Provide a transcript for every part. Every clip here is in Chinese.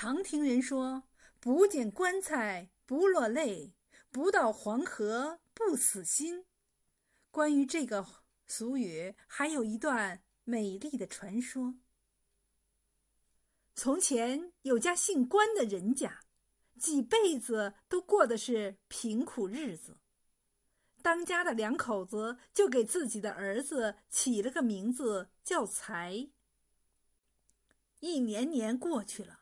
常听人说：“不见棺材不落泪，不到黄河不死心。”关于这个俗语，还有一段美丽的传说。从前有家姓关的人家，几辈子都过的是贫苦日子。当家的两口子就给自己的儿子起了个名字，叫财。一年年过去了。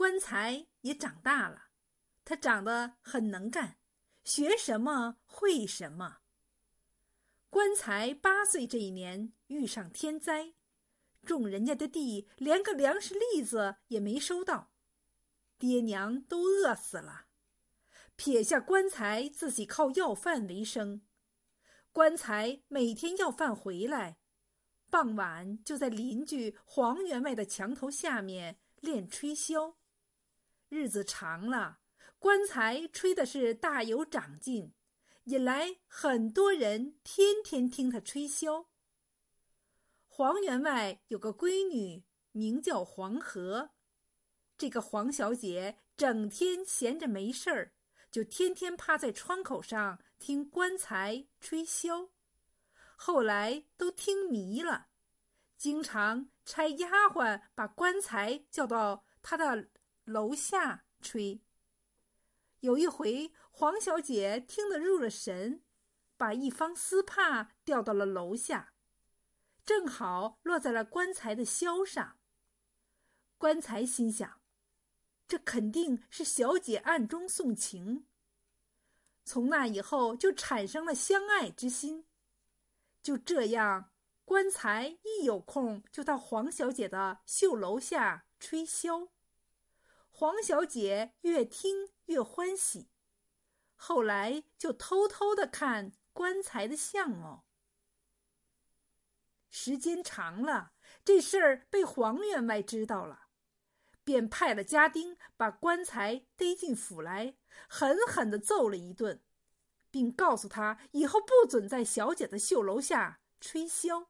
棺材也长大了，他长得很能干，学什么会什么。棺材八岁这一年遇上天灾，种人家的地连个粮食粒子也没收到，爹娘都饿死了，撇下棺材自己靠要饭为生。棺材每天要饭回来，傍晚就在邻居黄员外的墙头下面练吹箫。日子长了，棺材吹的是大有长进，引来很多人天天听他吹箫。黄员外有个闺女，名叫黄河。这个黄小姐整天闲着没事儿，就天天趴在窗口上听棺材吹箫。后来都听迷了，经常差丫鬟把棺材叫到她的。楼下吹。有一回，黄小姐听得入了神，把一方丝帕掉到了楼下，正好落在了棺材的箫上。棺材心想，这肯定是小姐暗中送情。从那以后，就产生了相爱之心。就这样，棺材一有空就到黄小姐的绣楼下吹箫。黄小姐越听越欢喜，后来就偷偷的看棺材的相貌。时间长了，这事儿被黄员外知道了，便派了家丁把棺材逮进府来，狠狠的揍了一顿，并告诉他以后不准在小姐的绣楼下吹箫。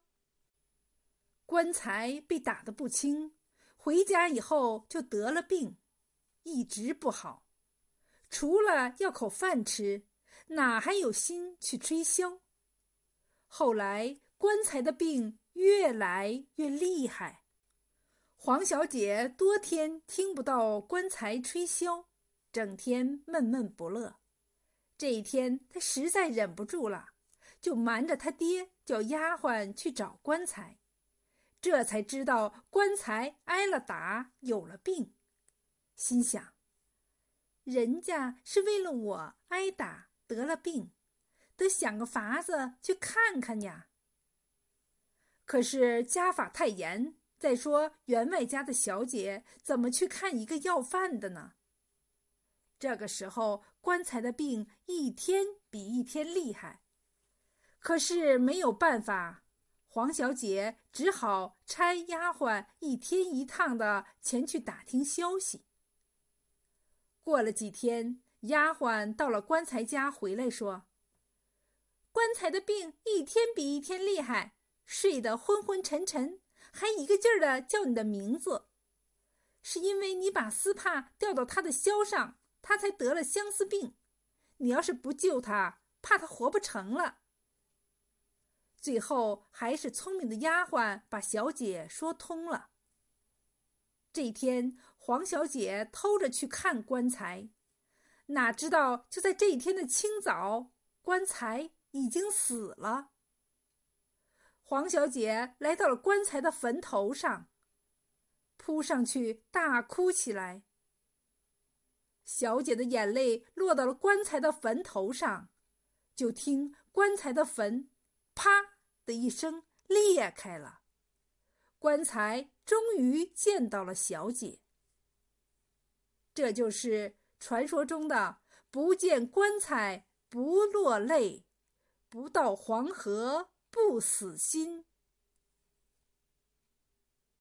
棺材被打得不轻，回家以后就得了病。一直不好，除了要口饭吃，哪还有心去吹箫？后来棺材的病越来越厉害，黄小姐多天听不到棺材吹箫，整天闷闷不乐。这一天，她实在忍不住了，就瞒着他爹，叫丫鬟去找棺材，这才知道棺材挨了打，有了病。心想，人家是为了我挨打得了病，得想个法子去看看呀。可是家法太严，再说员外家的小姐怎么去看一个要饭的呢？这个时候，棺材的病一天比一天厉害，可是没有办法，黄小姐只好差丫鬟一天一趟的前去打听消息。过了几天，丫鬟到了棺材家回来，说：“棺材的病一天比一天厉害，睡得昏昏沉沉，还一个劲儿的叫你的名字，是因为你把丝帕掉到他的箫上，他才得了相思病。你要是不救他，怕他活不成了。”最后还是聪明的丫鬟把小姐说通了。这天，黄小姐偷着去看棺材，哪知道就在这一天的清早，棺材已经死了。黄小姐来到了棺材的坟头上，扑上去大哭起来。小姐的眼泪落到了棺材的坟头上，就听棺材的坟“啪”的一声裂开了，棺材。终于见到了小姐，这就是传说中的“不见棺材不落泪，不到黄河不死心”。